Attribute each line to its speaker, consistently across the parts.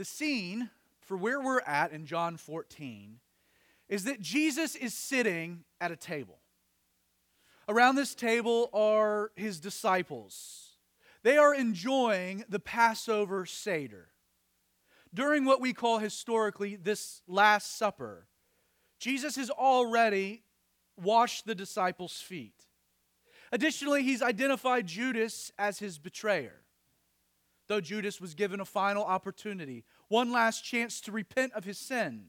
Speaker 1: the scene for where we're at in John 14 is that Jesus is sitting at a table. Around this table are his disciples. They are enjoying the Passover Seder. During what we call historically this Last Supper, Jesus has already washed the disciples' feet. Additionally, he's identified Judas as his betrayer. Though Judas was given a final opportunity, one last chance to repent of his sin,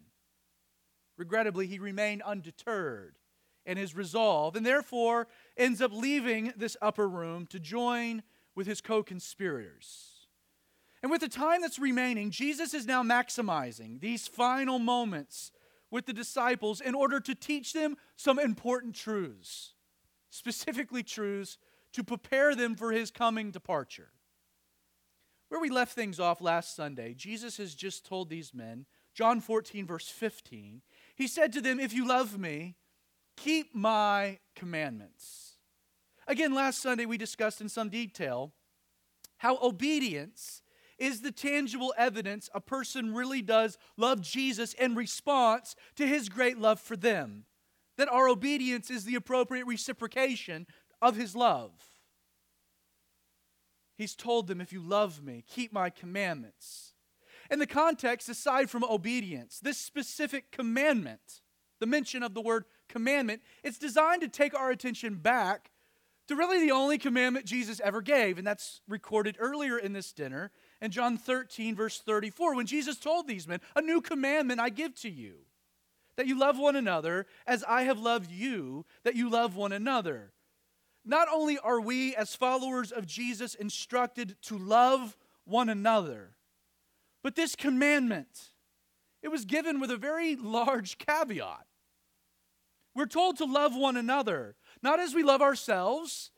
Speaker 1: regrettably, he remained undeterred in his resolve and therefore ends up leaving this upper room to join with his co conspirators. And with the time that's remaining, Jesus is now maximizing these final moments with the disciples in order to teach them some important truths, specifically truths to prepare them for his coming departure. Where we left things off last Sunday, Jesus has just told these men, John 14, verse 15, he said to them, If you love me, keep my commandments. Again, last Sunday we discussed in some detail how obedience is the tangible evidence a person really does love Jesus in response to his great love for them. That our obedience is the appropriate reciprocation of his love. He's told them, If you love me, keep my commandments. In the context, aside from obedience, this specific commandment, the mention of the word commandment, it's designed to take our attention back to really the only commandment Jesus ever gave, and that's recorded earlier in this dinner in John 13, verse 34, when Jesus told these men, A new commandment I give to you, that you love one another as I have loved you, that you love one another. Not only are we, as followers of Jesus, instructed to love one another, but this commandment, it was given with a very large caveat. We're told to love one another, not as we love ourselves,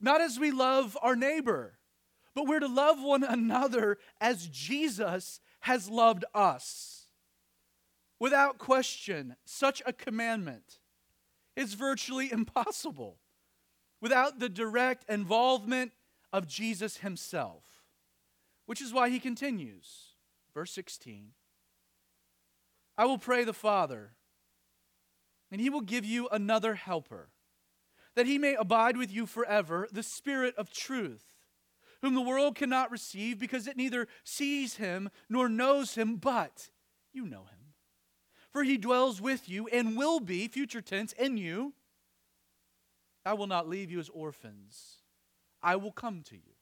Speaker 1: not as we love our neighbor, but we're to love one another as Jesus has loved us. Without question, such a commandment is virtually impossible without the direct involvement of Jesus himself. Which is why he continues, verse 16 I will pray the Father, and he will give you another helper, that he may abide with you forever, the Spirit of truth whom the world cannot receive because it neither sees him nor knows him, but you know him. For he dwells with you and will be, future tense, in you. I will not leave you as orphans, I will come to you.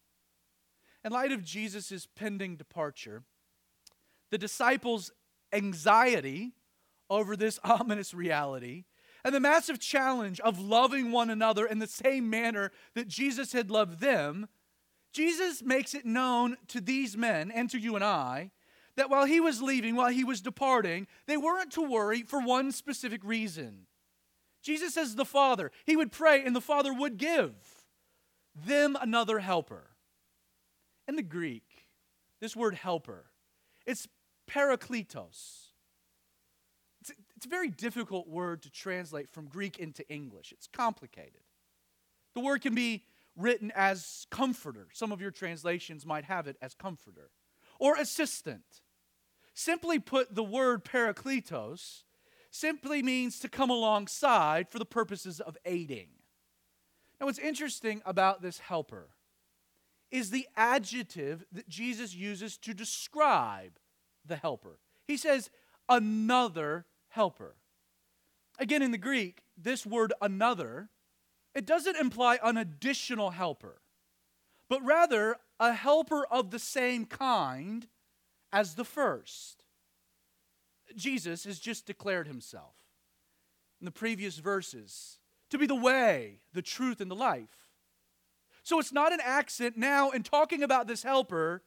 Speaker 1: In light of Jesus' pending departure, the disciples' anxiety over this ominous reality and the massive challenge of loving one another in the same manner that Jesus had loved them Jesus makes it known to these men and to you and I that while he was leaving, while he was departing, they weren't to worry for one specific reason. Jesus says the Father, he would pray and the Father would give them another helper. In the Greek, this word helper, it's parakletos. It's, it's a very difficult word to translate from Greek into English. It's complicated. The word can be written as comforter. Some of your translations might have it as comforter or assistant. Simply put, the word parakletos simply means to come alongside for the purposes of aiding. Now, what's interesting about this helper is the adjective that Jesus uses to describe the helper. He says, another helper. Again, in the Greek, this word another it doesn't imply an additional helper, but rather a helper of the same kind as the first. Jesus has just declared himself in the previous verses to be the way, the truth, and the life. So it's not an accent now in talking about this helper,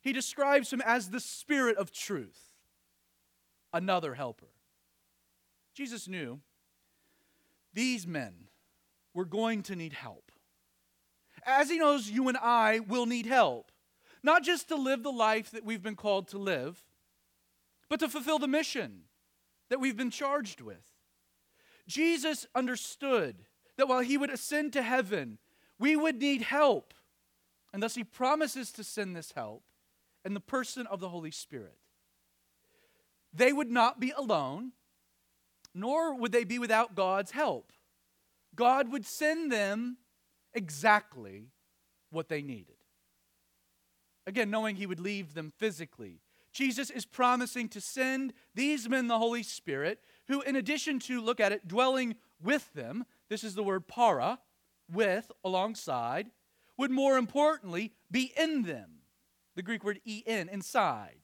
Speaker 1: he describes him as the spirit of truth, another helper. Jesus knew these men we're going to need help. As He knows you and I will need help, not just to live the life that we've been called to live, but to fulfill the mission that we've been charged with. Jesus understood that while He would ascend to heaven, we would need help. And thus He promises to send this help in the person of the Holy Spirit. They would not be alone, nor would they be without God's help. God would send them exactly what they needed. Again, knowing He would leave them physically. Jesus is promising to send these men the Holy Spirit, who, in addition to, look at it, dwelling with them, this is the word para, with, alongside, would more importantly be in them. The Greek word en, inside.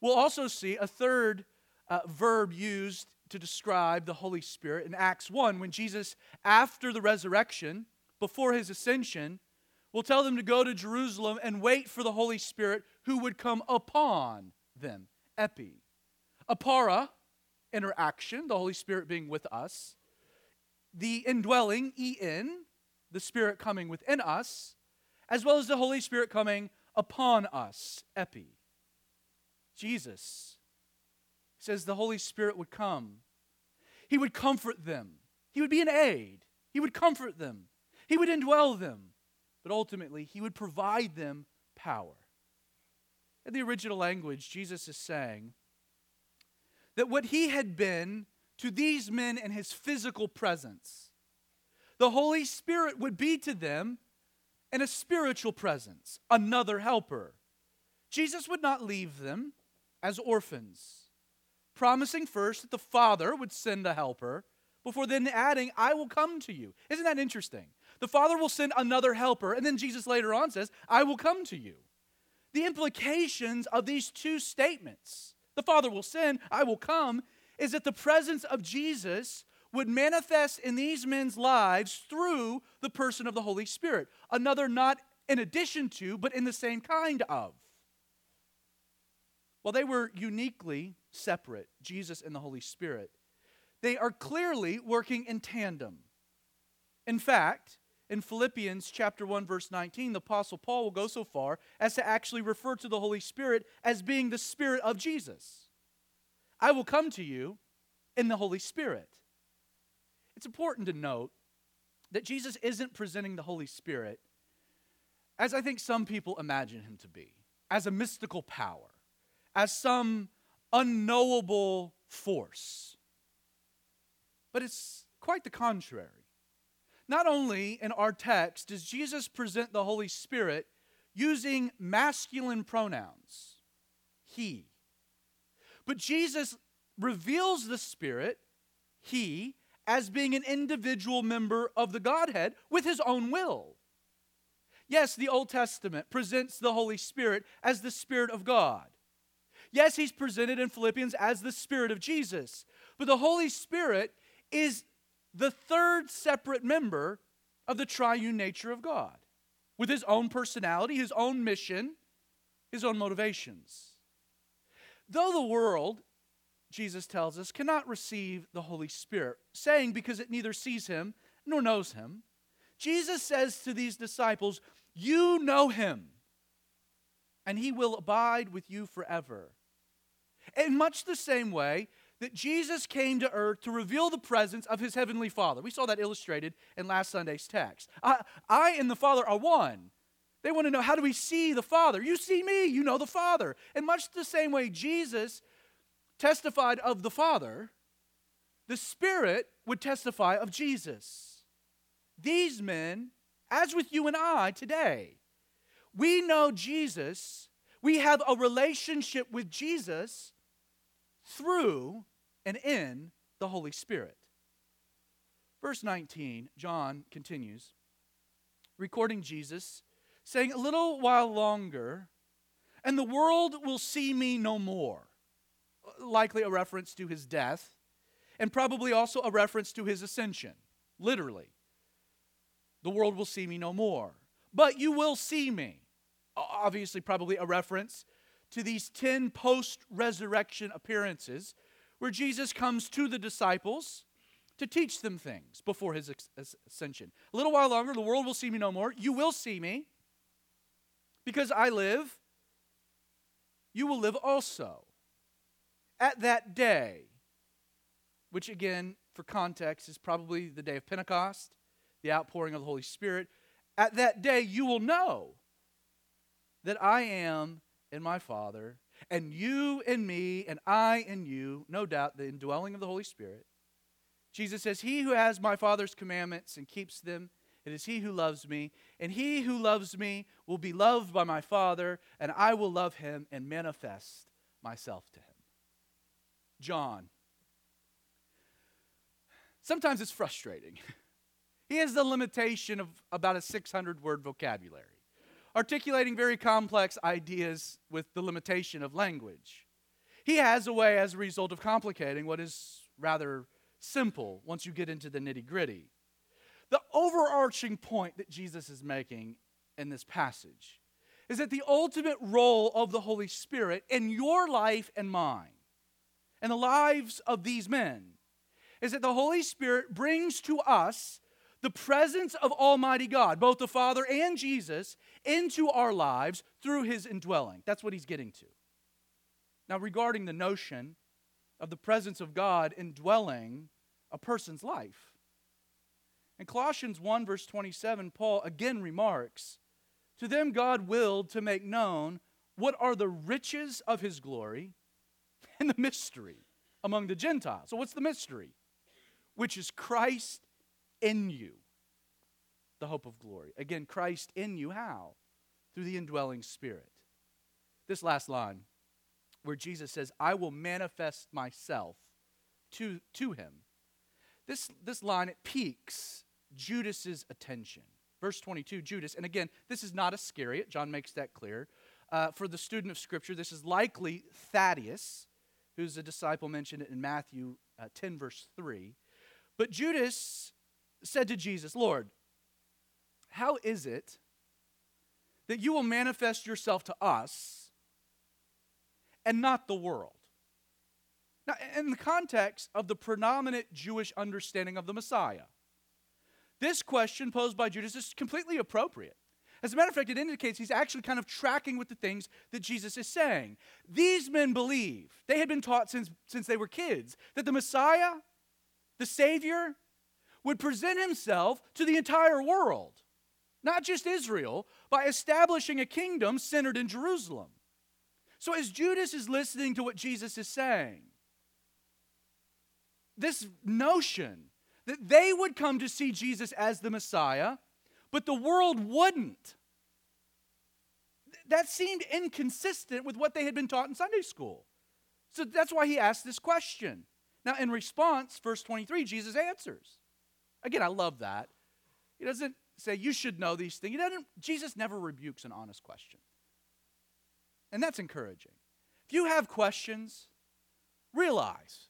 Speaker 1: We'll also see a third uh, verb used to describe the Holy Spirit in Acts 1 when Jesus, after the resurrection, before his ascension, will tell them to go to Jerusalem and wait for the Holy Spirit who would come upon them. Epi. Apara, interaction, the Holy Spirit being with us. The indwelling, en, the Spirit coming within us, as well as the Holy Spirit coming upon us, epi. Jesus says the Holy Spirit would come. He would comfort them. He would be an aid. He would comfort them. He would indwell them. But ultimately, He would provide them power. In the original language, Jesus is saying that what He had been to these men in His physical presence, the Holy Spirit would be to them in a spiritual presence, another helper. Jesus would not leave them as orphans, promising first that the Father would send a helper before then adding, I will come to you. Isn't that interesting? The Father will send another helper, and then Jesus later on says, I will come to you. The implications of these two statements, the Father will send, I will come, is that the presence of Jesus would manifest in these men's lives through the person of the Holy Spirit. Another not in addition to, but in the same kind of. While they were uniquely separate, Jesus and the Holy Spirit, they are clearly working in tandem. In fact, in Philippians chapter 1 verse 19, the apostle Paul will go so far as to actually refer to the Holy Spirit as being the spirit of Jesus. I will come to you in the Holy Spirit. It's important to note that Jesus isn't presenting the Holy Spirit as I think some people imagine him to be, as a mystical power as some unknowable force. But it's quite the contrary. Not only in our text does Jesus present the Holy Spirit using masculine pronouns, he, but Jesus reveals the Spirit, he, as being an individual member of the Godhead with his own will. Yes, the Old Testament presents the Holy Spirit as the Spirit of God. Yes, he's presented in Philippians as the Spirit of Jesus, but the Holy Spirit is the third separate member of the triune nature of God, with his own personality, his own mission, his own motivations. Though the world, Jesus tells us, cannot receive the Holy Spirit, saying because it neither sees him nor knows him, Jesus says to these disciples, You know him, and he will abide with you forever. In much the same way that Jesus came to earth to reveal the presence of his heavenly Father. We saw that illustrated in last Sunday's text. I, I and the Father are one. They want to know how do we see the Father? You see me, you know the Father. In much the same way Jesus testified of the Father, the Spirit would testify of Jesus. These men, as with you and I today, we know Jesus we have a relationship with Jesus through and in the Holy Spirit. Verse 19, John continues, recording Jesus, saying, A little while longer, and the world will see me no more. Likely a reference to his death, and probably also a reference to his ascension, literally. The world will see me no more. But you will see me obviously, probably a reference to these 10 post resurrection appearances where Jesus comes to the disciples to teach them things before his ascension. A little while longer, the world will see me no more. You will see me because I live. You will live also. At that day, which again, for context, is probably the day of Pentecost, the outpouring of the Holy Spirit. At that day, you will know that I am in my Father, and you in me, and I in you, no doubt the indwelling of the Holy Spirit. Jesus says, He who has my Father's commandments and keeps them, it is he who loves me. And he who loves me will be loved by my Father, and I will love him and manifest myself to him. John. Sometimes it's frustrating. he has the limitation of about a 600 word vocabulary, articulating very complex ideas with the limitation of language. He has a way, as a result of complicating what is rather simple once you get into the nitty gritty. The overarching point that Jesus is making in this passage is that the ultimate role of the Holy Spirit in your life and mine, and the lives of these men, is that the Holy Spirit brings to us the presence of Almighty God, both the Father and Jesus, into our lives through his indwelling. That's what he's getting to. Now, regarding the notion of the presence of God indwelling a person's life, in Colossians 1, verse 27, Paul again remarks To them God willed to make known what are the riches of his glory and the mystery among the Gentiles. So, what's the mystery? Which is Christ in you, the hope of glory. Again, Christ in you, how? Through the indwelling Spirit. This last line, where Jesus says, I will manifest myself to, to him. This, this line, it piques Judas's attention. Verse 22, Judas, and again, this is not Iscariot, John makes that clear. Uh, for the student of Scripture, this is likely Thaddeus, who's a disciple mentioned in Matthew uh, 10, verse 3. But Judas said to Jesus, Lord, how is it that you will manifest yourself to us and not the world? Now, in the context of the predominant Jewish understanding of the Messiah, this question posed by Judas is completely appropriate. As a matter of fact, it indicates he's actually kind of tracking with the things that Jesus is saying. These men believe, they had been taught since, since they were kids, that the Messiah, the Savior, would present himself to the entire world, not just Israel, by establishing a kingdom centered in Jerusalem. So, as Judas is listening to what Jesus is saying, this notion that they would come to see Jesus as the Messiah, but the world wouldn't. That seemed inconsistent with what they had been taught in Sunday school. So that's why he asked this question. Now, in response, verse 23, Jesus answers. Again, I love that. He doesn't say, You should know these things. He doesn't, Jesus never rebukes an honest question. And that's encouraging. If you have questions, realize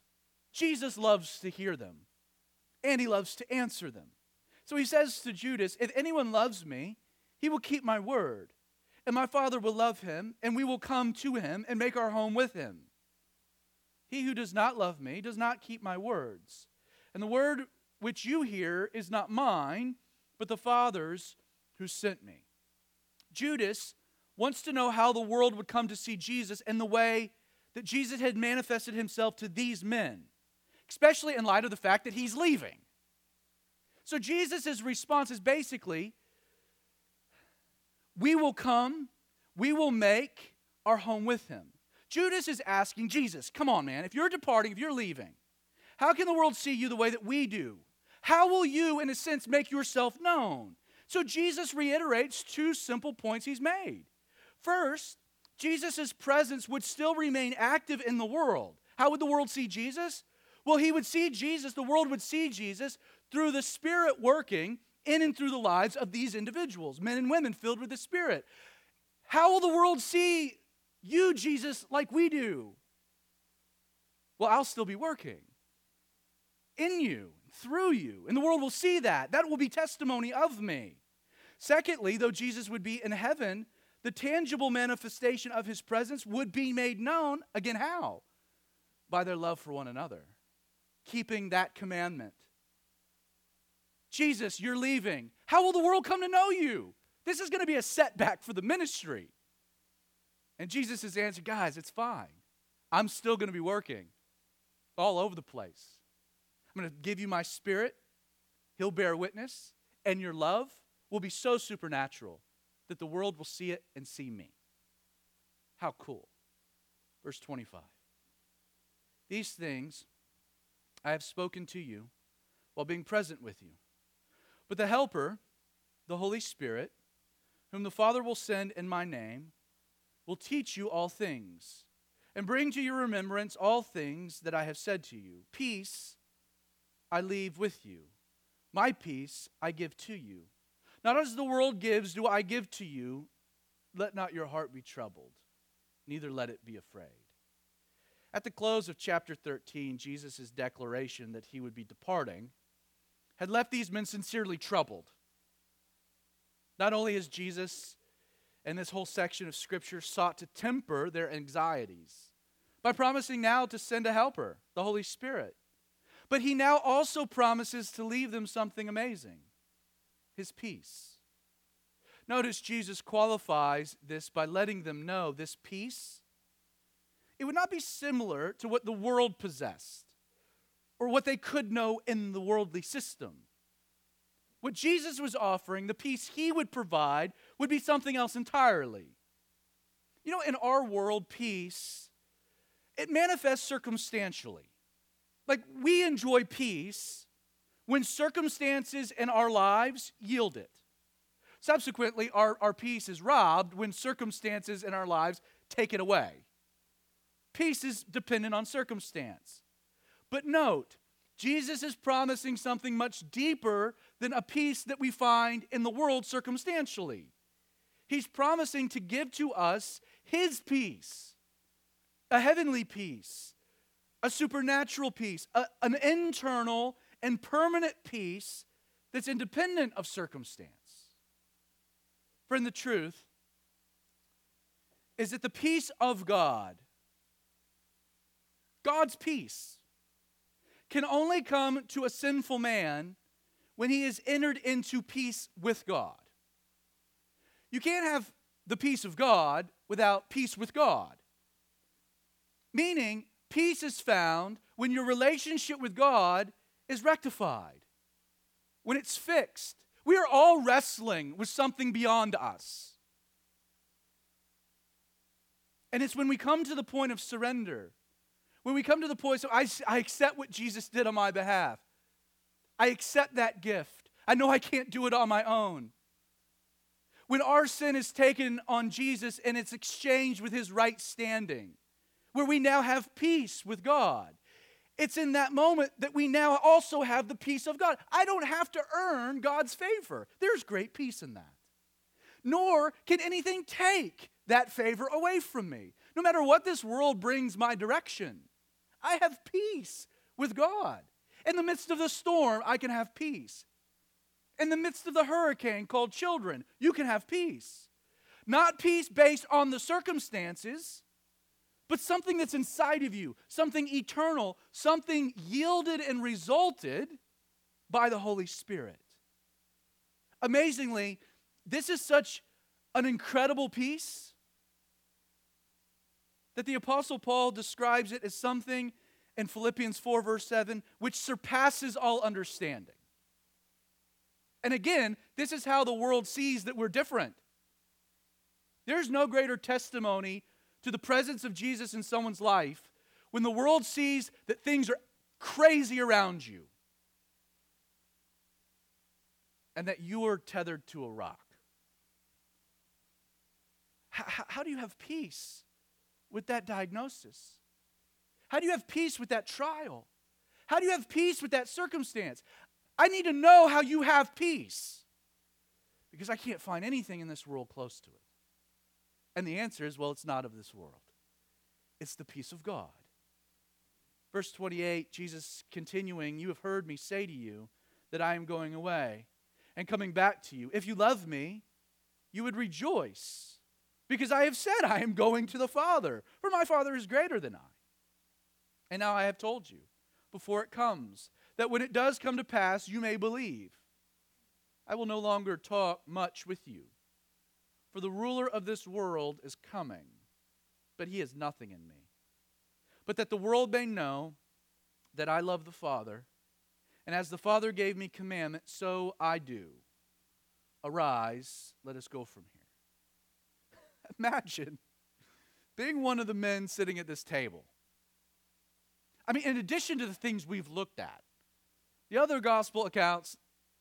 Speaker 1: Jesus loves to hear them and he loves to answer them. So he says to Judas, If anyone loves me, he will keep my word, and my Father will love him, and we will come to him and make our home with him. He who does not love me does not keep my words. And the word which you hear is not mine, but the Father's who sent me. Judas wants to know how the world would come to see Jesus and the way that Jesus had manifested himself to these men especially in light of the fact that he's leaving. So Jesus' response is basically we will come, we will make our home with him. Judas is asking Jesus, come on, man, if you're departing, if you're leaving, how can the world see you the way that we do? How will you, in a sense, make yourself known? So Jesus reiterates two simple points he's made. First, Jesus' presence would still remain active in the world. How would the world see Jesus? Well, he would see Jesus, the world would see Jesus through the Spirit working in and through the lives of these individuals, men and women filled with the Spirit. How will the world see you, Jesus, like we do? Well, I'll still be working in you, through you, and the world will see that. That will be testimony of me. Secondly, though Jesus would be in heaven, the tangible manifestation of his presence would be made known. Again, how? By their love for one another keeping that commandment. Jesus, you're leaving. How will the world come to know you? This is going to be a setback for the ministry. And Jesus' has answered, guys, it's fine. I'm still going to be working all over the place. I'm going to give you my spirit. He'll bear witness. And your love will be so supernatural that the world will see it and see me. How cool. Verse 25. These things I have spoken to you while being present with you. But the Helper, the Holy Spirit, whom the Father will send in my name, will teach you all things and bring to your remembrance all things that I have said to you. Peace I leave with you, my peace I give to you. Not as the world gives, do I give to you. Let not your heart be troubled, neither let it be afraid. At the close of chapter 13, Jesus' declaration that he would be departing had left these men sincerely troubled. Not only has Jesus and this whole section of Scripture sought to temper their anxieties by promising now to send a helper, the Holy Spirit, but he now also promises to leave them something amazing his peace. Notice Jesus qualifies this by letting them know this peace, it would not be similar to what the world possessed or what they could know in the worldly system. What Jesus was offering, the peace he would provide, would be something else entirely. You know, in our world, peace, it manifests circumstantially. Like we enjoy peace when circumstances in our lives yield it. Subsequently, our, our peace is robbed when circumstances in our lives take it away. Peace is dependent on circumstance. But note, Jesus is promising something much deeper than a peace that we find in the world circumstantially. He's promising to give to us His peace, a heavenly peace, a supernatural peace, a, an internal and permanent peace that's independent of circumstance. Friend, the truth is that the peace of God, God's peace, can only come to a sinful man when he is entered into peace with God. You can't have the peace of God without peace with God. Meaning, peace is found when your relationship with God is rectified, when it's fixed. We are all wrestling with something beyond us. And it's when we come to the point of surrender, when we come to the point of, I, I accept what Jesus did on my behalf, I accept that gift. I know I can't do it on my own. When our sin is taken on Jesus and it's exchanged with his right standing, where we now have peace with God. It's in that moment that we now also have the peace of God. I don't have to earn God's favor. There's great peace in that. Nor can anything take that favor away from me. No matter what this world brings my direction, I have peace with God. In the midst of the storm, I can have peace. In the midst of the hurricane called children, you can have peace. Not peace based on the circumstances, but something that's inside of you, something eternal, something yielded and resulted by the Holy Spirit. Amazingly, this is such an incredible peace that the Apostle Paul describes it as something in Philippians 4, verse 7, which surpasses all understanding. And again, this is how the world sees that we're different. There's no greater testimony to the presence of Jesus in someone's life when the world sees that things are crazy around you and that you are tethered to a rock. How, how, do you have peace with that diagnosis? How do you have peace with that trial? How do you have peace with that circumstance? I need to know how you have peace because I can't find anything in this world close to it. And the answer is well, it's not of this world, it's the peace of God. Verse 28, Jesus continuing, You have heard me say to you that I am going away and coming back to you. If you love me, you would rejoice because I have said I am going to the Father, for my Father is greater than I. And now I have told you before it comes, that when it does come to pass, you may believe. I will no longer talk much with you for the ruler of this world is coming, but he is nothing in me. But that the world may know that I love the Father, and as the Father gave me commandment, so I do. Arise, let us go from here. Imagine being one of the men sitting at this table. I mean, in addition to the things we've looked at, the other gospel accounts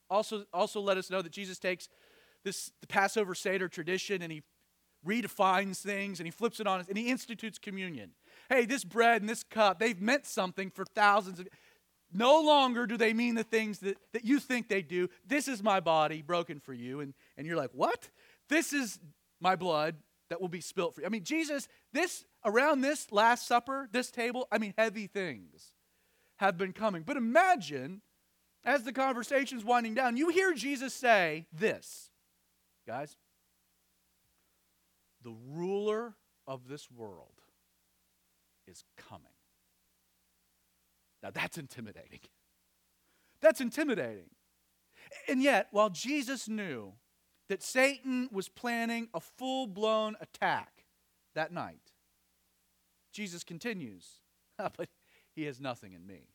Speaker 1: also, also let us know that Jesus takes this the Passover Seder tradition and he redefines things and he flips it on us and he institutes communion. Hey, this bread and this cup, they've meant something for thousands of no longer do they mean the things that, that you think they do. This is my body broken for you. And, and you're like, what? This is my blood that will be spilt for you. I mean, Jesus, this around this Last Supper, this table, I mean, heavy things have been coming. But imagine as the conversation's winding down, you hear Jesus say this, guys, the ruler of this world is coming. Now that's intimidating. That's intimidating. And yet, while Jesus knew that Satan was planning a full blown attack that night, Jesus continues, ah, but he has nothing in me.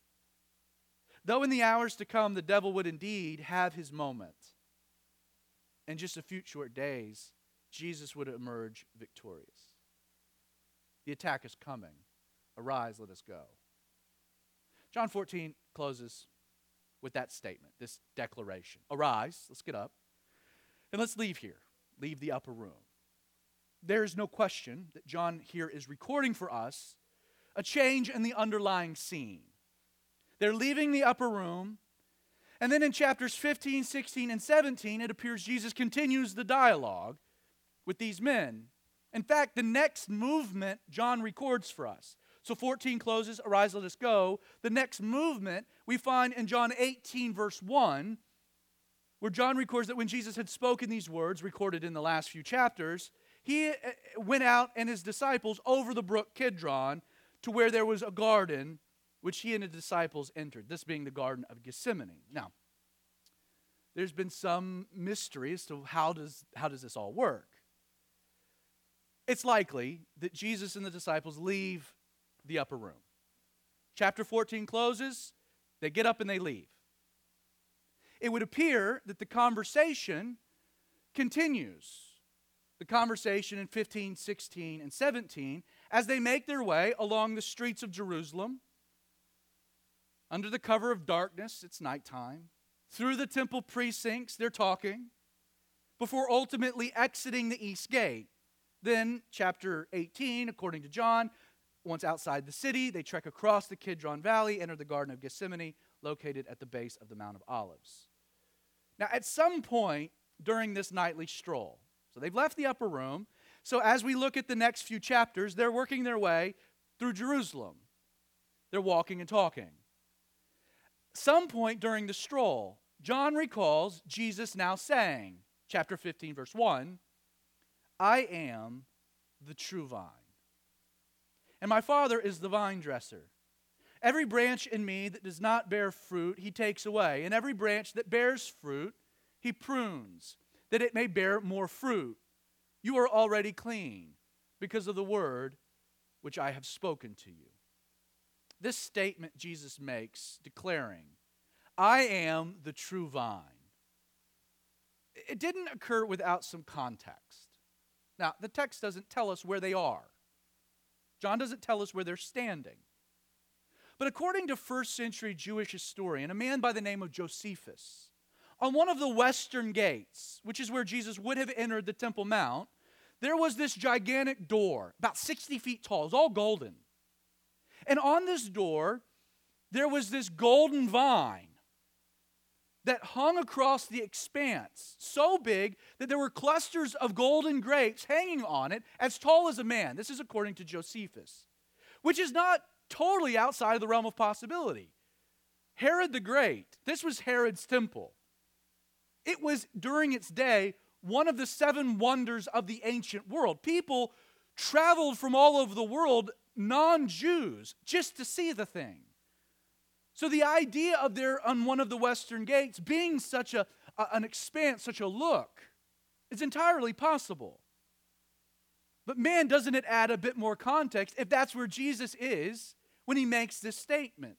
Speaker 1: Though in the hours to come the devil would indeed have his moment, in just a few short days, Jesus would emerge victorious. The attack is coming. Arise, let us go. John 14 closes with that statement, this declaration Arise, let's get up, and let's leave here, leave the upper room. There is no question that John here is recording for us a change in the underlying scene. They're leaving the upper room. And then in chapters 15, 16, and 17, it appears Jesus continues the dialogue with these men. In fact, the next movement John records for us so 14 closes, Arise, let us go. The next movement we find in John 18, verse 1, where John records that when Jesus had spoken these words, recorded in the last few chapters, he uh, went out and his disciples over the brook Kidron to where there was a garden which he and his disciples entered, this being the Garden of Gethsemane. Now, there's been some mystery as to how does, how does this all work. It's likely that Jesus and the disciples leave the upper room. Chapter 14 closes, they get up and they leave. It would appear that the conversation continues. The conversation in 15, 16, and 17 as they make their way along the streets of Jerusalem. Under the cover of darkness, it's nighttime. Through the temple precincts, they're talking before ultimately exiting the east gate. Then, chapter 18, according to John, once outside the city, they trek across the Kidron Valley, enter the Garden of Gethsemane, located at the base of the Mount of Olives. Now, at some point during this nightly stroll, so they've left the upper room. So, as we look at the next few chapters, they're working their way through Jerusalem. They're walking and talking. Some point during the stroll, John recalls Jesus now saying, chapter 15, verse 1, I am the true vine and my Father is the vine dresser. Every branch in me that does not bear fruit, he takes away, and every branch that bears fruit, he prunes, that it may bear more fruit. You are already clean because of the word which I have spoken to you. This statement Jesus makes, declaring, I am the true vine. It didn't occur without some context. Now, the text doesn't tell us where they are. John doesn't tell us where they're standing. But according to first century Jewish historian, a man by the name of Josephus, on one of the western gates, which is where Jesus would have entered the Temple Mount, there was this gigantic door, about 60 feet tall. It was all golden. And on this door, there was this golden vine that hung across the expanse, so big that there were clusters of golden grapes hanging on it as tall as a man. This is according to Josephus, which is not totally outside of the realm of possibility. Herod the Great, this was Herod's temple. It was during its day one of the seven wonders of the ancient world. People traveled from all over the world, non Jews, just to see the thing. So the idea of there on one of the western gates being such a, a, an expanse, such a look, is entirely possible. But man, doesn't it add a bit more context if that's where Jesus is when he makes this statement?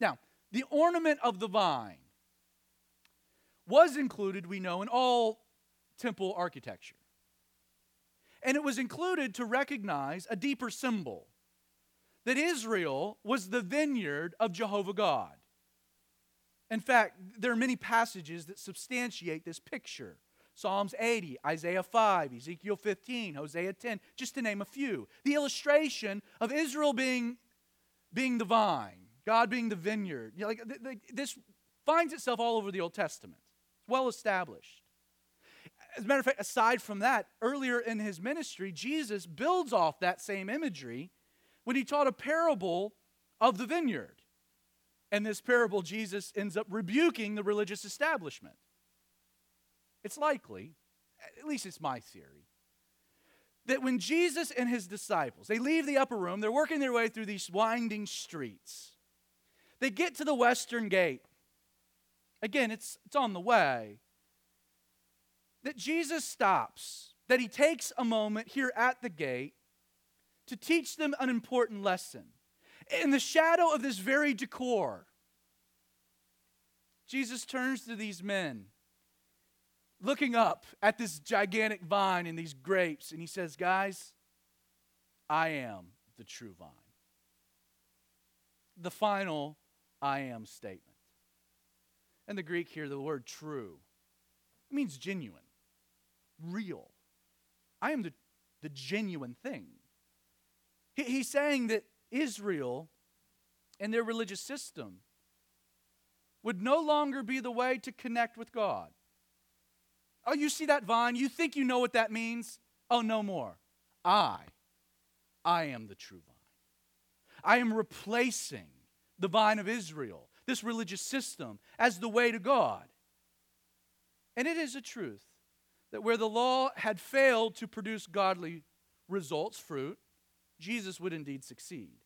Speaker 1: Now, the ornament of the vine was included, we know, in all temple architecture. And it was included to recognize a deeper symbol that Israel was the vineyard of Jehovah God. In fact, there are many passages that substantiate this picture. Psalms 80, Isaiah 5, Ezekiel 15, Hosea 10, just to name a few. The illustration of Israel being, being the vine, God being the vineyard. You know, like, th- th- this finds itself all over the Old Testament. It's well established. As a matter of fact, aside from that, earlier in his ministry, Jesus builds off that same imagery when he taught a parable of the vineyard. And this parable, Jesus ends up rebuking the religious establishment. It's likely, at least it's my theory, that when Jesus and his disciples, they leave the upper room, they're working their way through these winding streets. They get to the western gate. Again, it's, it's on the way. That Jesus stops, that he takes a moment here at the gate to teach them an important lesson. In the shadow of this very decor, Jesus turns to these men, looking up at this gigantic vine and these grapes, and he says, Guys, I am the true vine. The final I am statement. In the Greek here, the word true means genuine, real. I am the, the genuine thing. He, he's saying that Israel and their religious system would no longer be the way to connect with God. Oh, you see that vine? You think you know what that means? Oh, no more. I, I am the true vine. I am replacing the vine of Israel, this religious system, as the way to God. And it is a truth that where the law had failed to produce godly results, fruit, Jesus would indeed succeed.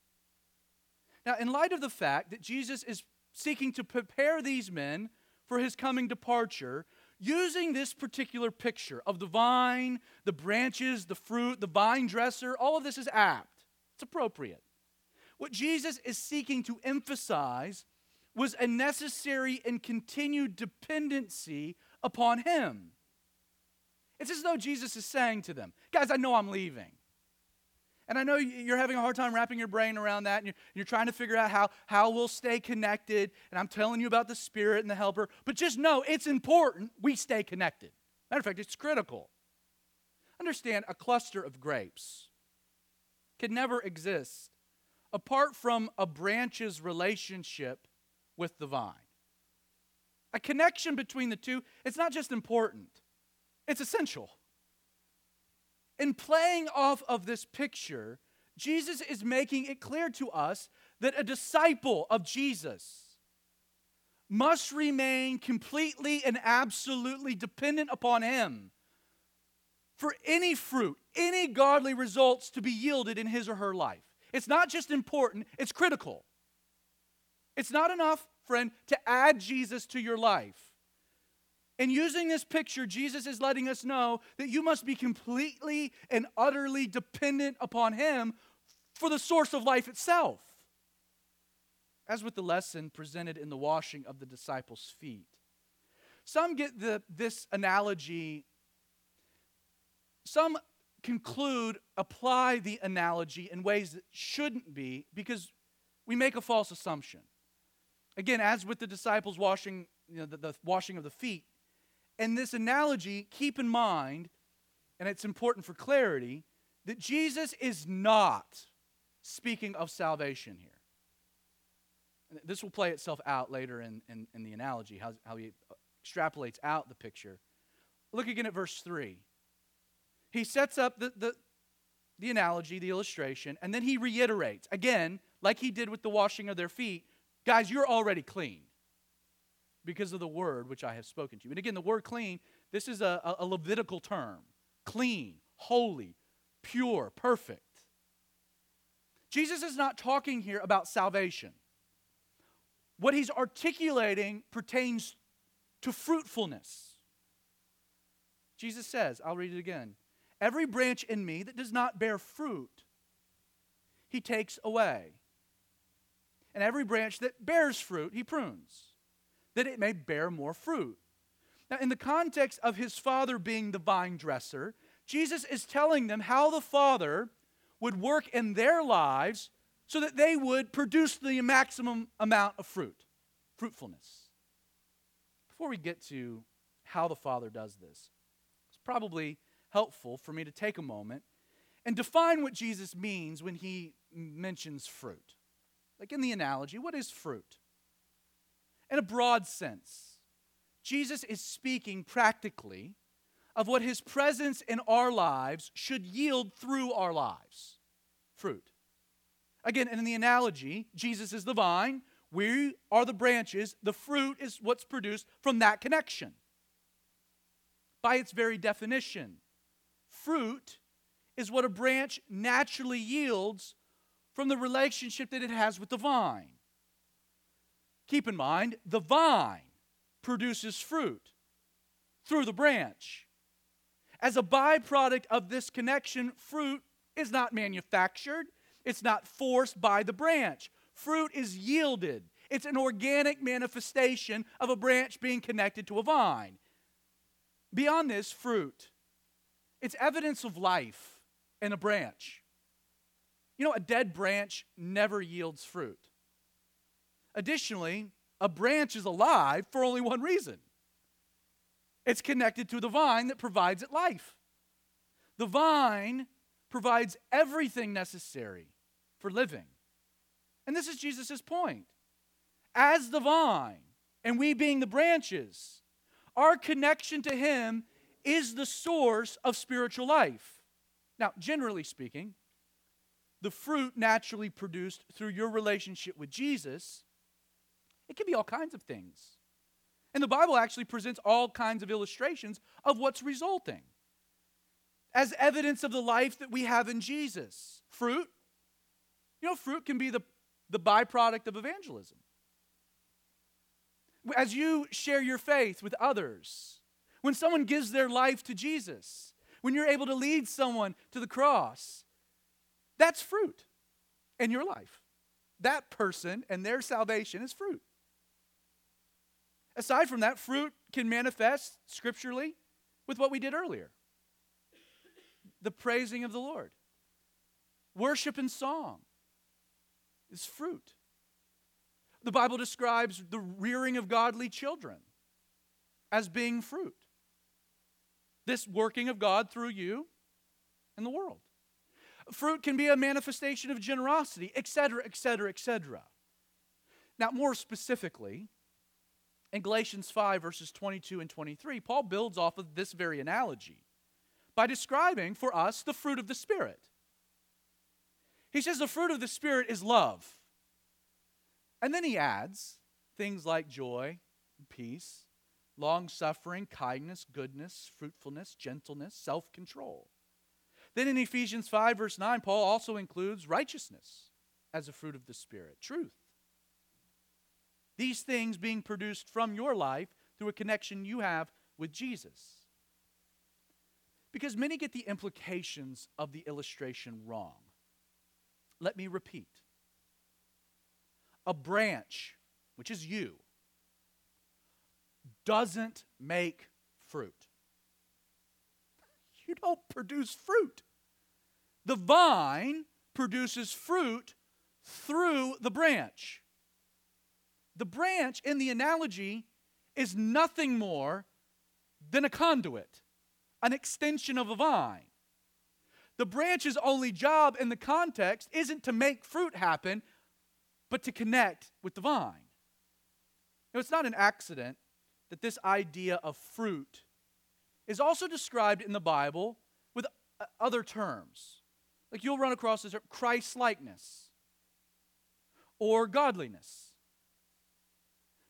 Speaker 1: Now, in light of the fact that Jesus is seeking to prepare these men for his coming departure, using this particular picture of the vine, the branches, the fruit, the vine dresser, all of this is apt. It's appropriate. What Jesus is seeking to emphasize was a necessary and continued dependency upon him. It's as though Jesus is saying to them, Guys, I know I'm leaving. And I know you're having a hard time wrapping your brain around that, and you're, you're, trying to figure out how, how we'll stay connected. And I'm telling you about the Spirit and the Helper. But just know it's important we stay connected. Matter of fact, it's critical. Understand a cluster of grapes can never exist apart from a branch's relationship with the vine. A connection between the two, it's not just important, it's essential. In playing off of this picture, Jesus is making it clear to us that a disciple of Jesus must remain completely and absolutely dependent upon Him for any fruit, any godly results to be yielded in his or her life. It's not just important, it's critical. It's not enough, friend, to add Jesus to your life. And using this picture, Jesus is letting us know that you must be completely and utterly dependent upon Him for the source of life itself. As with the lesson presented in the washing of the disciples' feet. Some get the, this analogy, some conclude, apply the analogy in ways that shouldn't be because we make a false assumption. Again, as with the disciples washing, you know, the, the washing of the feet, in this analogy, keep in mind, and it's important for clarity, that Jesus is not speaking of salvation here. This will play itself out later in, in, in the analogy, how, how he extrapolates out the picture. Look again at verse 3. He sets up the, the, the analogy, the illustration, and then he reiterates, again, like he did with the washing of their feet guys, you're already clean because of the word which I have spoken to you. And again, the word clean, this is a, a Levitical term clean, holy, pure, perfect. Jesus is not talking here about salvation. What he's articulating pertains to fruitfulness. Jesus says, I'll read it again. Every branch in me that does not bear fruit, he takes away. And every branch that bears fruit, he prunes that it may bear more fruit. Now, in the context of his father being the vine dresser, Jesus is telling them how the Father would work in their lives so that they would produce the maximum amount of fruit, fruitfulness. Before we get to how the Father does this, it's probably helpful for me to take a moment and define what Jesus means when he mentions fruit. Like in the analogy, what is fruit? In a broad sense, Jesus is speaking practically of what his presence in our lives should yield through our lives fruit. Again, in the analogy, Jesus is the vine, we are the branches, the fruit is what's produced from that connection. By its very definition, fruit is what a branch naturally yields from the relationship that it has with the vine. Keep in mind, the vine produces fruit through the branch. As a byproduct of this connection, fruit is not manufactured, it's not forced by the branch. Fruit is yielded. It's an organic manifestation of a branch being connected to a vine. Beyond this, fruit, it's evidence of life in a branch. You know, a dead branch never yields fruit. Additionally, a branch is alive for only one reason it's connected to the vine that provides it life. The vine provides everything necessary for living. And this is Jesus' point. As the vine, and we being the branches, our connection to Him is the source of spiritual life. Now, generally speaking, the fruit naturally produced through your relationship with Jesus, it can be all kinds of things. And the Bible actually presents all kinds of illustrations of what's resulting as evidence of the life that we have in Jesus. Fruit, you know, fruit can be the, the byproduct of evangelism. As you share your faith with others, when someone gives their life to Jesus, when you're able to lead someone to the cross, that's fruit in your life. That person and their salvation is fruit. Aside from that, fruit can manifest scripturally with what we did earlier the praising of the Lord, worship and song, is fruit. The Bible describes the rearing of godly children as being fruit. This working of God through you in the world. Fruit can be a manifestation of generosity, etc., etc., etc. Now, more specifically, in Galatians 5, verses 22 and 23, Paul builds off of this very analogy by describing for us the fruit of the Spirit. He says the fruit of the Spirit is love. And then he adds things like joy, peace, long suffering, kindness, goodness, fruitfulness, gentleness, self control. Then in Ephesians 5, verse 9, Paul also includes righteousness as a fruit of the Spirit, truth. These things being produced from your life through a connection you have with Jesus. Because many get the implications of the illustration wrong. Let me repeat a branch, which is you, doesn't make fruit. You don't produce fruit. The vine produces fruit through the branch. The branch, in the analogy, is nothing more than a conduit, an extension of a vine. The branch's only job in the context isn't to make fruit happen, but to connect with the vine. Now, it's not an accident that this idea of fruit is also described in the Bible with uh, other terms. Like you'll run across this Christ likeness or godliness.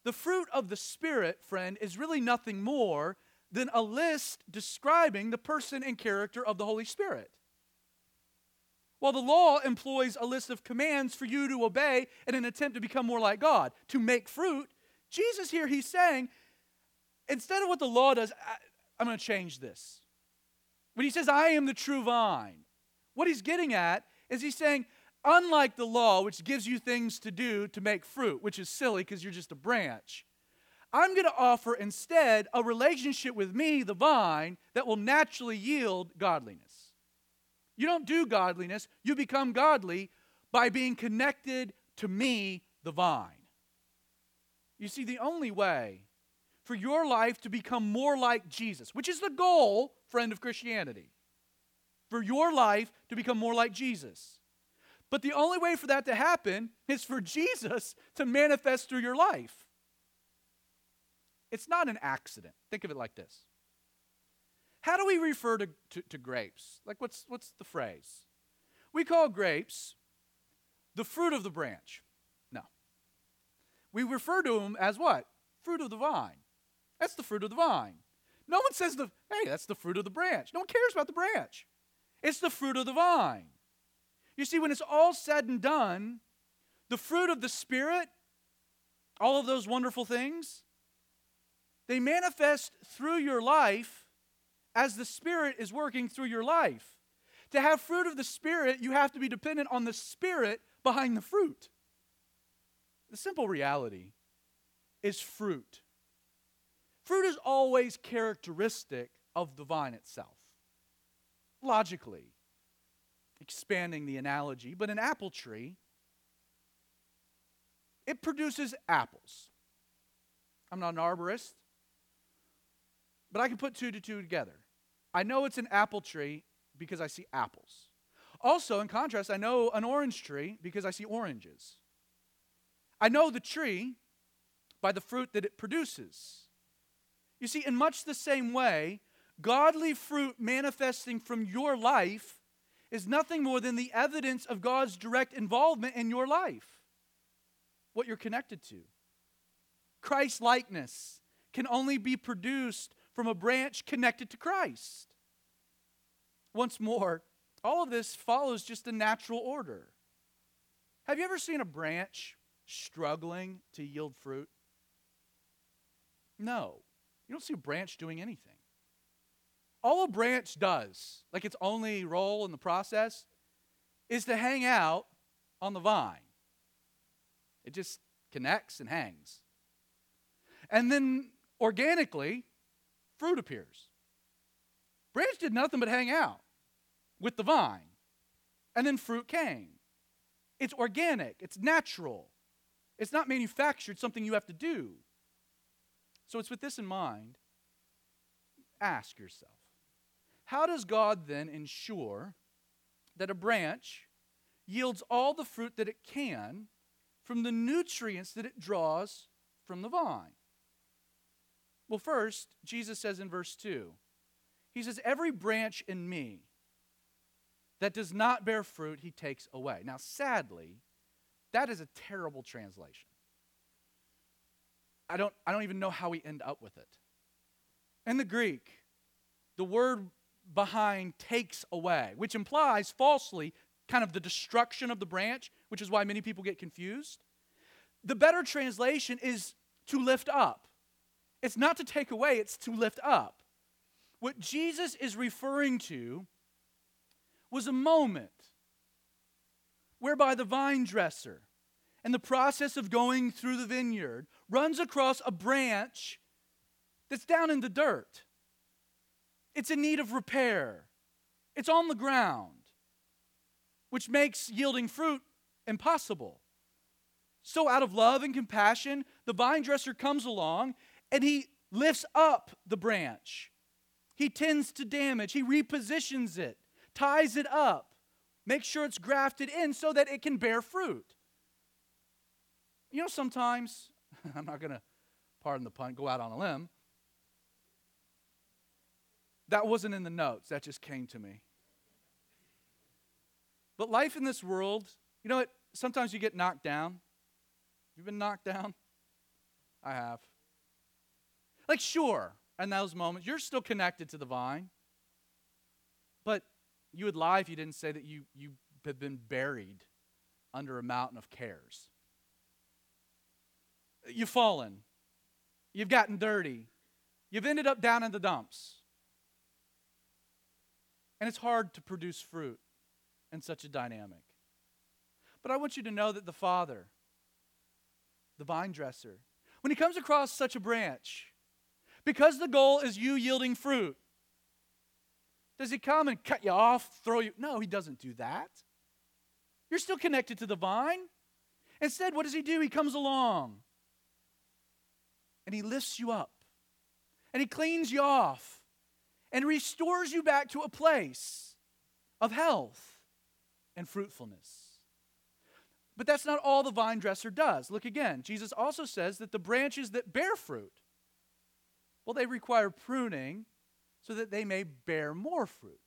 Speaker 1: The fruit of the Spirit, friend, is really nothing more than a list describing the person and character of the Holy Spirit. While the law employs a list of commands for you to obey in an attempt to become more like God, to make fruit, Jesus here, he's saying, instead of what the law does, I, I'm going to change this. When he says, I am the true vine, what he's getting at is he's saying, unlike the law, which gives you things to do to make fruit, which is silly because you're just a branch, I'm going to offer instead a relationship with me, the vine, that will naturally yield godliness. You don't do godliness, you become godly by being connected to me, the vine. You see, the only way for your life to become more like Jesus, which is the goal, friend of Christianity, for your life to become more like Jesus. But the only way for that to happen is for Jesus to manifest through your life. It's not an accident. Think of it like this. How do we refer to, to, to grapes? Like, what's, what's the phrase? We call grapes the fruit of the branch. No. We refer to them as what? Fruit of the vine. That's the fruit of the vine. No one says the, hey, that's the fruit of the branch. No one cares about the branch. It's the fruit of the vine. You see, when it's all said and done, the fruit of the Spirit, all of those wonderful things, they manifest through your life as the Spirit is working through your life. To have fruit of the Spirit, you have to be dependent on the Spirit behind the fruit. The simple reality is fruit. Fruit is always characteristic of the vine itself. Logically, expanding the analogy, but an apple tree, it produces apples. I'm not an arborist, but I can put two to two together. I know it's an apple tree because I see apples. Also, in contrast, I know an orange tree because I see oranges. I know the tree by the fruit that it produces. You see, in much the same way, godly fruit manifesting from your life is nothing more than the evidence of God's direct involvement in your life, what you're connected to. Christ likeness can only be produced from a branch connected to Christ. Once more, all of this follows just a natural order. Have you ever seen a branch struggling to yield fruit? No. You don't see a branch doing anything. All a branch does, like its only role in the process, is to hang out on the vine. It just connects and hangs. And then organically, fruit appears. Branch did nothing but hang out with the vine, and then fruit came. It's organic, it's natural, it's not manufactured, something you have to do. So it's with this in mind. Ask yourself how does God then ensure that a branch yields all the fruit that it can from the nutrients that it draws from the vine? Well, first, Jesus says in verse 2, He says, Every branch in me that does not bear fruit, He takes away. Now, sadly, that is a terrible translation. I don't, I don't even know how we end up with it. In the Greek, the word behind takes away, which implies falsely kind of the destruction of the branch, which is why many people get confused. The better translation is to lift up. It's not to take away, it's to lift up. What Jesus is referring to was a moment whereby the vine dresser, in the process of going through the vineyard, runs across a branch that's down in the dirt. It's in need of repair, it's on the ground, which makes yielding fruit impossible. So, out of love and compassion, the vine dresser comes along and he lifts up the branch. He tends to damage, he repositions it, ties it up, makes sure it's grafted in so that it can bear fruit. You know, sometimes, I'm not going to, pardon the pun, go out on a limb. That wasn't in the notes, that just came to me. But life in this world, you know what? Sometimes you get knocked down. You've been knocked down? I have. Like, sure, in those moments, you're still connected to the vine. But you would lie if you didn't say that you, you have been buried under a mountain of cares. You've fallen. You've gotten dirty. You've ended up down in the dumps. And it's hard to produce fruit in such a dynamic. But I want you to know that the Father, the vine dresser, when he comes across such a branch, because the goal is you yielding fruit, does he come and cut you off, throw you? No, he doesn't do that. You're still connected to the vine. Instead, what does he do? He comes along and he lifts you up and he cleans you off and restores you back to a place of health and fruitfulness. But that's not all the vine dresser does. Look again. Jesus also says that the branches that bear fruit, well, they require pruning so that they may bear more fruit.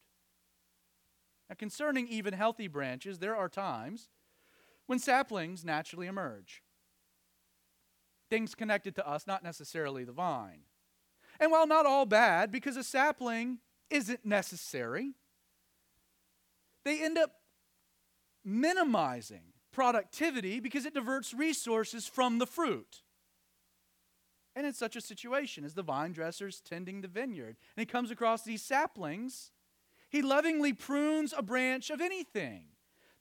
Speaker 1: Now, concerning even healthy branches, there are times when saplings naturally emerge. Things connected to us, not necessarily the vine. And while not all bad, because a sapling isn't necessary, they end up minimizing productivity because it diverts resources from the fruit. And in such a situation, as the vine dresser's tending the vineyard, and he comes across these saplings, he lovingly prunes a branch of anything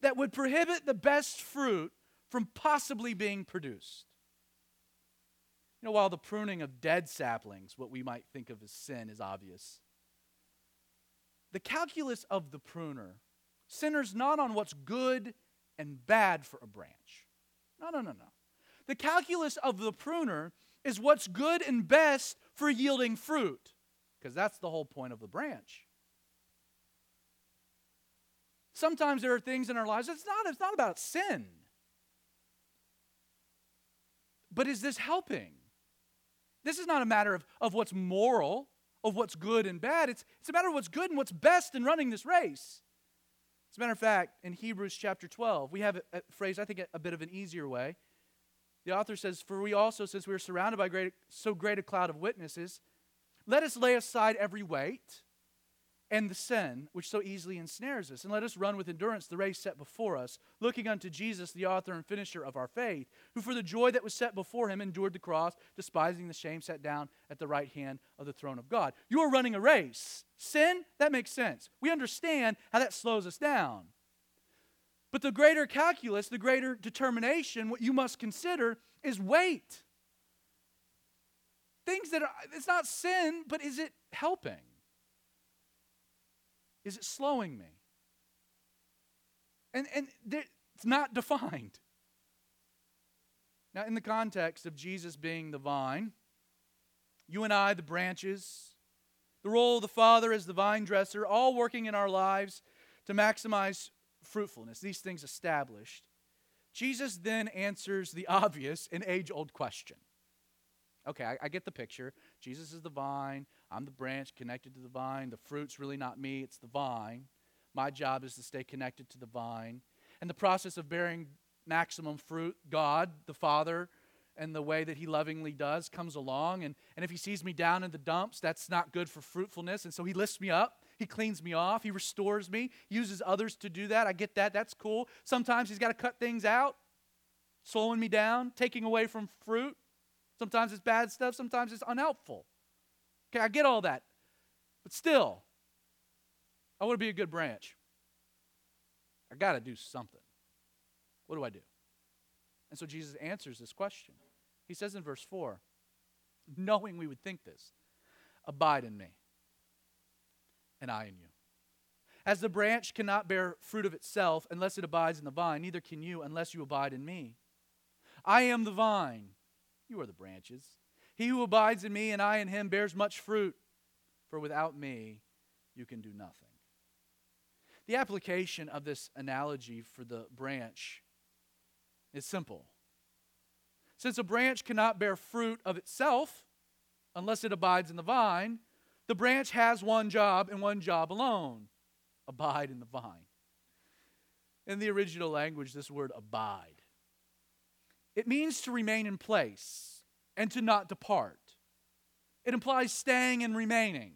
Speaker 1: that would prohibit the best fruit from possibly being produced. You know, while the pruning of dead saplings, what we might think of as sin, is obvious, the calculus of the pruner centers not on what's good and bad for a branch. No, no, no, no. The calculus of the pruner is what's good and best for yielding fruit, because that's the whole point of the branch. Sometimes there are things in our lives, it's not, it's not about sin. But is this helping? This is not a matter of, of what's moral, of what's good and bad. It's, it's a matter of what's good and what's best in running this race. As a matter of fact, in Hebrews chapter 12, we have a, a phrase, I think, a, a bit of an easier way. The author says, For we also, since we are surrounded by great, so great a cloud of witnesses, let us lay aside every weight and the sin which so easily ensnares us, and let us run with endurance the race set before us, looking unto Jesus, the author and finisher of our faith, who for the joy that was set before him endured the cross, despising the shame, sat down at the right hand of the throne of God. You are running a race. Sin, that makes sense. We understand how that slows us down. But the greater calculus, the greater determination, what you must consider is weight. Things that are, it's not sin, but is it helping? Is it slowing me? And, and it's not defined. Now, in the context of Jesus being the vine, you and I, the branches, the role of the Father as the vine dresser, all working in our lives to maximize fruitfulness, these things established, Jesus then answers the obvious and age old question. Okay, I, I, get the picture. Jesus is the vine. I'm the branch connected to the vine. The fruit's really not me, it's the vine. My job is to stay connected to the vine. And the process of bearing maximum fruit, God, the Father, and the way that He lovingly does comes along. And, and if He sees me down in the dumps, that's not good for fruitfulness. And so He lifts me up he cleans me off. He restores me, uses others to do that. I get that. That's cool. Sometimes He's got to cut things out, slowing me down, taking away from fruit. Sometimes it's bad stuff, sometimes it's unhelpful. Okay, I get all that. But still, I want to be a good branch. I got to do something. What do I do? And so Jesus answers this question. He says in verse 4, knowing we would think this, abide in me and I in you. As the branch cannot bear fruit of itself unless it abides in the vine, neither can you unless you abide in me. I am the vine, you are the branches. He who abides in me and I in him bears much fruit, for without me you can do nothing. The application of this analogy for the branch is simple. Since a branch cannot bear fruit of itself unless it abides in the vine, the branch has one job and one job alone abide in the vine. In the original language, this word abide. It means to remain in place and to not depart. It implies staying and remaining.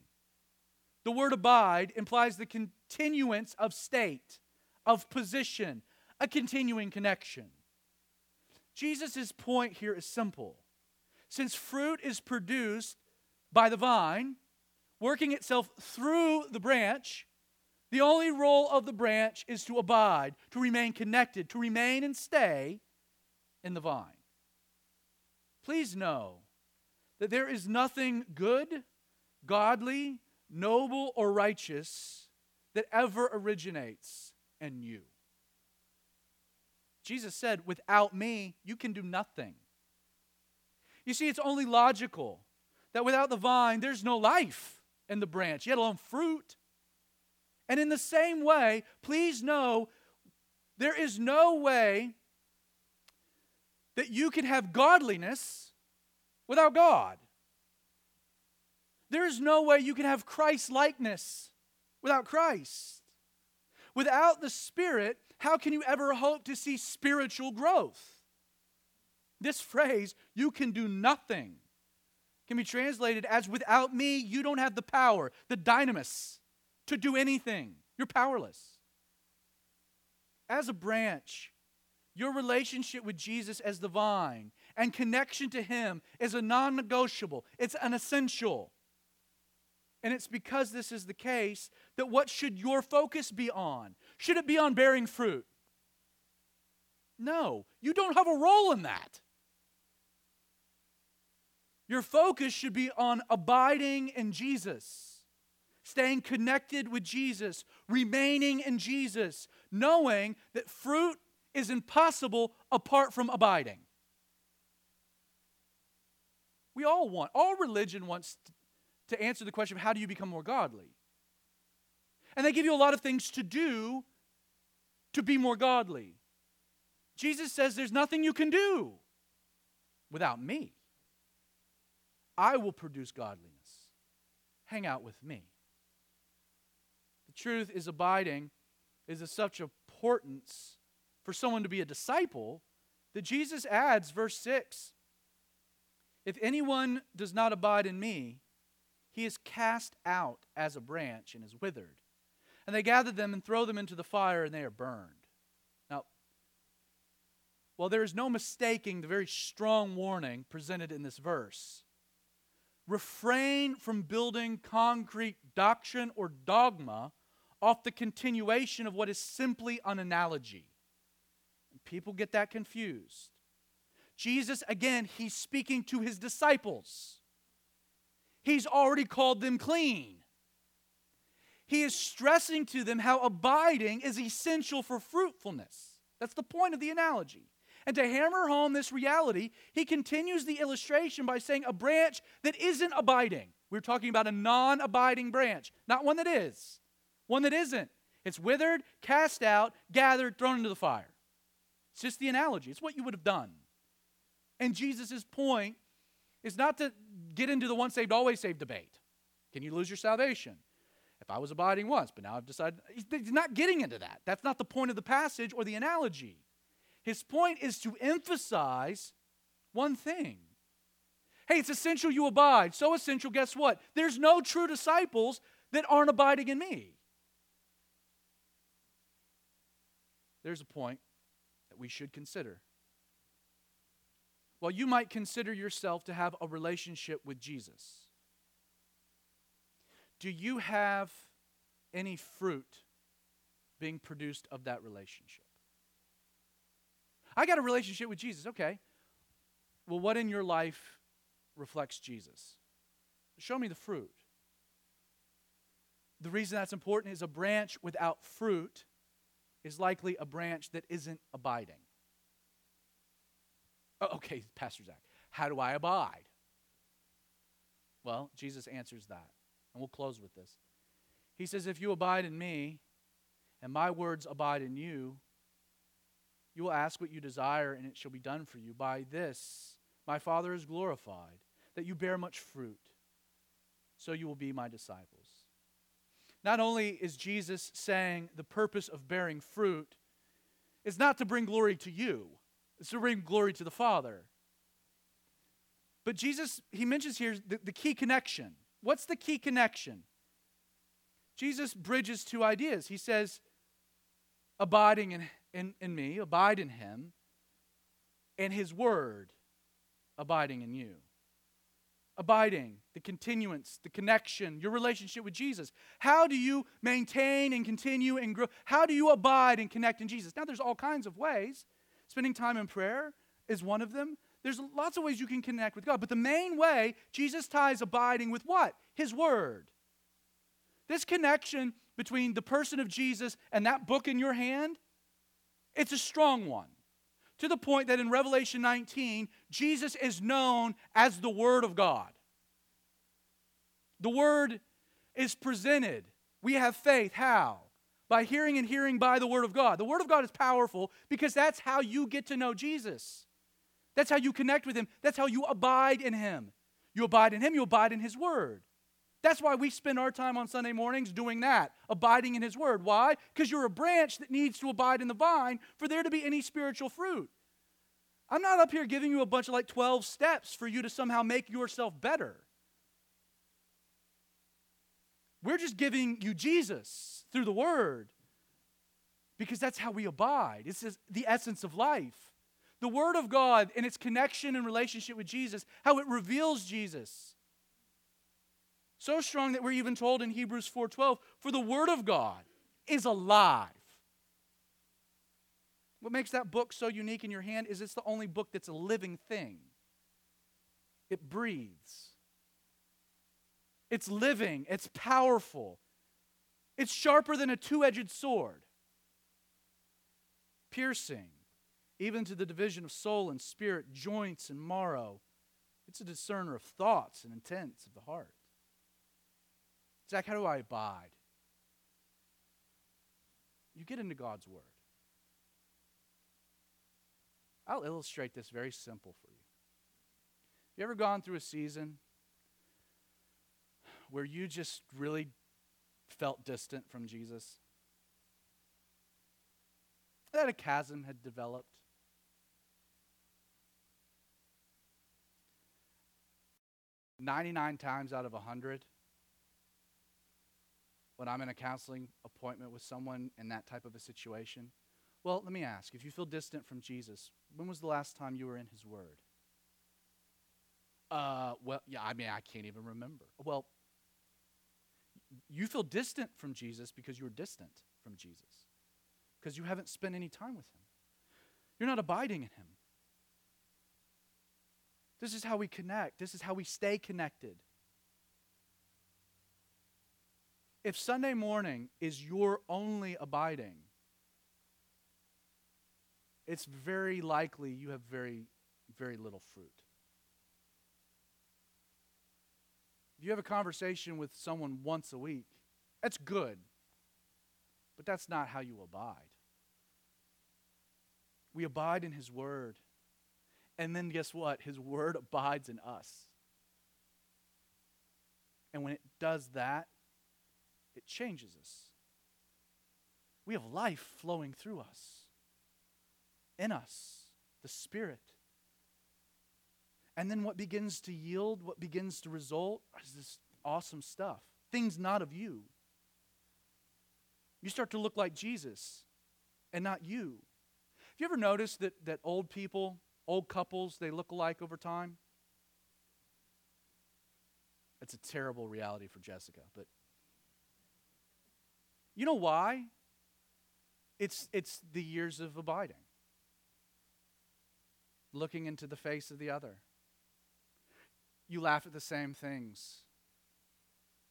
Speaker 1: The word abide implies the continuance of state, of position, a continuing connection. Jesus' point here is simple. Since fruit is produced by the vine, working itself through the branch, the only role of the branch is to abide, to remain connected, to remain and stay in the vine. Please know that there is nothing good, godly, noble, or righteous that ever originates in you. Jesus said, Without me, you can do nothing. You see, it's only logical that without the vine, there's no life in the branch, yet alone fruit. And in the same way, please know there is no way that you can have godliness without God. There is no way you can have Christ likeness without Christ. Without the Spirit, how can you ever hope to see spiritual growth? This phrase, you can do nothing, can be translated as without me, you don't have the power, the dynamis, to do anything. You're powerless. As a branch, your relationship with Jesus as the vine and connection to Him is a non negotiable, it's an essential. And it's because this is the case that what should your focus be on? Should it be on bearing fruit? No, you don't have a role in that. Your focus should be on abiding in Jesus, staying connected with Jesus, remaining in Jesus, knowing that fruit is impossible apart from abiding. We all want, all religion wants to answer the question of how do you become more godly? And they give you a lot of things to do to be more godly. Jesus says there's nothing you can do without me. I will produce godliness. Hang out with me. The truth is, abiding is of such importance for someone to be a disciple that Jesus adds, verse 6 If anyone does not abide in me, he is cast out as a branch and is withered. And they gather them and throw them into the fire, and they are burned. Now, while there is no mistaking the very strong warning presented in this verse, refrain from building concrete doctrine or dogma off the continuation of what is simply an analogy. People get that confused. Jesus, again, he's speaking to his disciples. He's already called them clean. He is stressing to them how abiding is essential for fruitfulness. That's the point of the analogy. And to hammer home this reality, he continues the illustration by saying a branch that isn't abiding. We're talking about a non abiding branch, not one that is, one that isn't. It's withered, cast out, gathered, thrown into the fire. It's just the analogy, it's what you would have done. And Jesus' point is not to get into the once saved, always saved debate. Can you lose your salvation? If I was abiding once, but now I've decided, he's not getting into that. That's not the point of the passage or the analogy. His point is to emphasize one thing. Hey, it's essential you abide. So essential, guess what? There's no true disciples that aren't abiding in me. There's a point we should consider. Well, you might consider yourself to have a relationship with Jesus. Do you have any fruit being produced of that relationship? I got a relationship with Jesus. Okay. Well, what in your life reflects Jesus? Show me the fruit. The reason that's important is a branch without fruit is likely a branch that isn't abiding. Oh, okay, Pastor Zach, how do I abide? Well, Jesus answers that. And we'll close with this. He says, If you abide in me, and my words abide in you, you will ask what you desire, and it shall be done for you. By this, my Father is glorified, that you bear much fruit, so you will be my disciples. Not only is Jesus saying the purpose of bearing fruit is not to bring glory to you, it's to bring glory to the Father. But Jesus, he mentions here the, the key connection. What's the key connection? Jesus bridges two ideas. He says, abiding in in, in me, abide in him, and his word abiding in you. Abiding, the continuance, the connection, your relationship with Jesus. How do you maintain and continue and grow? How do you abide and connect in Jesus? Now, there's all kinds of ways. Spending time in prayer is one of them. There's lots of ways you can connect with God, but the main way Jesus ties abiding with what? His Word. This connection between the person of Jesus and that book in your hand, it's a strong one. To the point that in Revelation 19, Jesus is known as the Word of God. The Word is presented. We have faith. How? By hearing and hearing by the Word of God. The Word of God is powerful because that's how you get to know Jesus. That's how you connect with Him. That's how you abide in Him. You abide in Him, you abide in His Word. That's why we spend our time on Sunday mornings doing that, abiding in His Word. Why? Because you're a branch that needs to abide in the vine for there to be any spiritual fruit. I'm not up here giving you a bunch of like 12 steps for you to somehow make yourself better. We're just giving you Jesus through the Word because that's how we abide. It's the essence of life. The Word of God and its connection and relationship with Jesus, how it reveals Jesus. So strong that we're even told in Hebrews 4:12, for the Word of God is alive. What makes that book so unique in your hand is it's the only book that's a living thing. It breathes. It's living, it's powerful. It's sharper than a two edged sword, piercing, even to the division of soul and spirit, joints and marrow. It's a discerner of thoughts and intents of the heart. Zach, how do I abide? You get into God's Word. I'll illustrate this very simple for you. Have you ever gone through a season where you just really felt distant from Jesus? That a chasm had developed. Ninety-nine times out of a hundred, when I'm in a counseling appointment with someone in that type of a situation, well, let me ask if you feel distant from Jesus, when was the last time you were in His Word? Uh, well, yeah, I mean, I can't even remember. Well, you feel distant from Jesus because you're distant from Jesus, because you haven't spent any time with Him. You're not abiding in Him. This is how we connect, this is how we stay connected. If Sunday morning is your only abiding, it's very likely you have very, very little fruit. If you have a conversation with someone once a week, that's good, but that's not how you abide. We abide in His Word. And then guess what? His Word abides in us. And when it does that, it changes us. We have life flowing through us, in us, the Spirit. And then what begins to yield, what begins to result, is this awesome stuff. Things not of you. You start to look like Jesus and not you. Have you ever noticed that, that old people, old couples, they look alike over time? It's a terrible reality for Jessica, but you know why? It's, it's the years of abiding, looking into the face of the other. You laugh at the same things.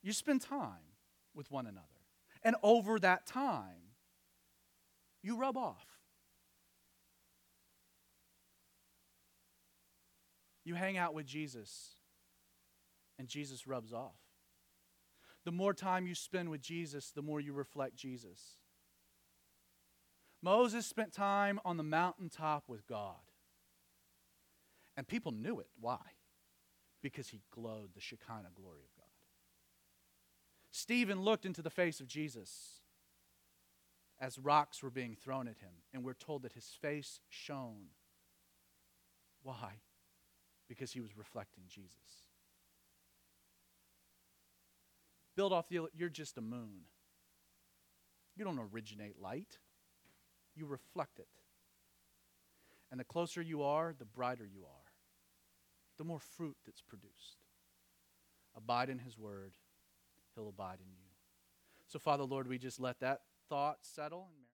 Speaker 1: You spend time with one another. And over that time, you rub off. You hang out with Jesus, and Jesus rubs off. The more time you spend with Jesus, the more you reflect Jesus. Moses spent time on the mountaintop with God. And people knew it. Why? Because he glowed the Shekinah glory of God. Stephen looked into the face of Jesus as rocks were being thrown at him, and we're told that his face shone. Why? Because he was reflecting Jesus. Build off the, you're just a moon. You don't originate light, you reflect it. And the closer you are, the brighter you are, the more fruit that's produced. Abide in His Word, He'll abide in you. So, Father, Lord, we just let that thought settle.